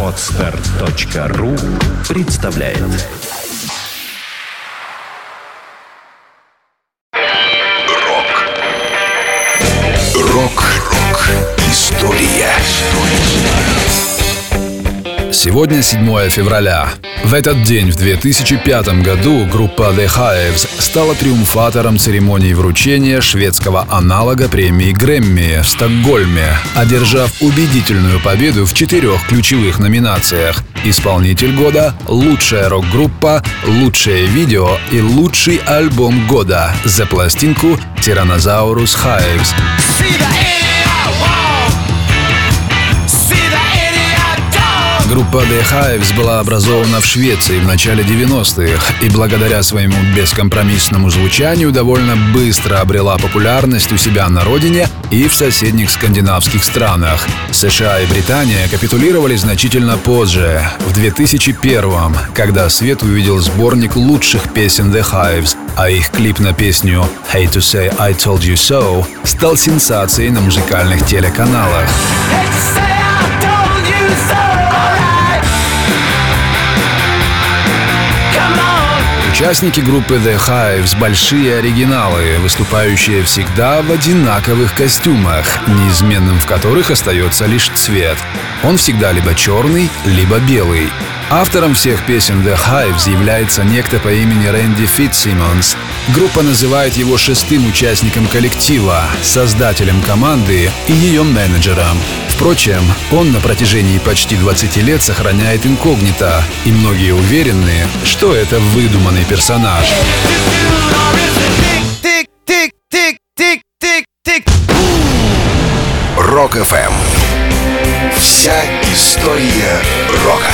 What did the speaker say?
Отстар.ру представляет. Рок. Рок-рок История Сегодня 7 февраля. В этот день, в 2005 году, группа The Hives стала триумфатором церемонии вручения шведского аналога премии Грэмми в Стокгольме, одержав убедительную победу в четырех ключевых номинациях «Исполнитель года», «Лучшая рок-группа», «Лучшее видео» и «Лучший альбом года» за пластинку «Tyrannosaurus Hives». Группа The Hives была образована в Швеции в начале 90-х и благодаря своему бескомпромиссному звучанию довольно быстро обрела популярность у себя на родине и в соседних скандинавских странах. США и Британия капитулировали значительно позже, в 2001 когда свет увидел сборник лучших песен The Hives, а их клип на песню «Hate to say I told you so» стал сенсацией на музыкальных телеканалах. Участники группы The Hives – большие оригиналы, выступающие всегда в одинаковых костюмах, неизменным в которых остается лишь цвет. Он всегда либо черный, либо белый. Автором всех песен The Hives является некто по имени Рэнди Фитсимонс. Группа называет его шестым участником коллектива, создателем команды и ее менеджером. Впрочем, он на протяжении почти 20 лет сохраняет инкогнито, и многие уверены, что это выдуманный персонаж. Rock FM Вся история рока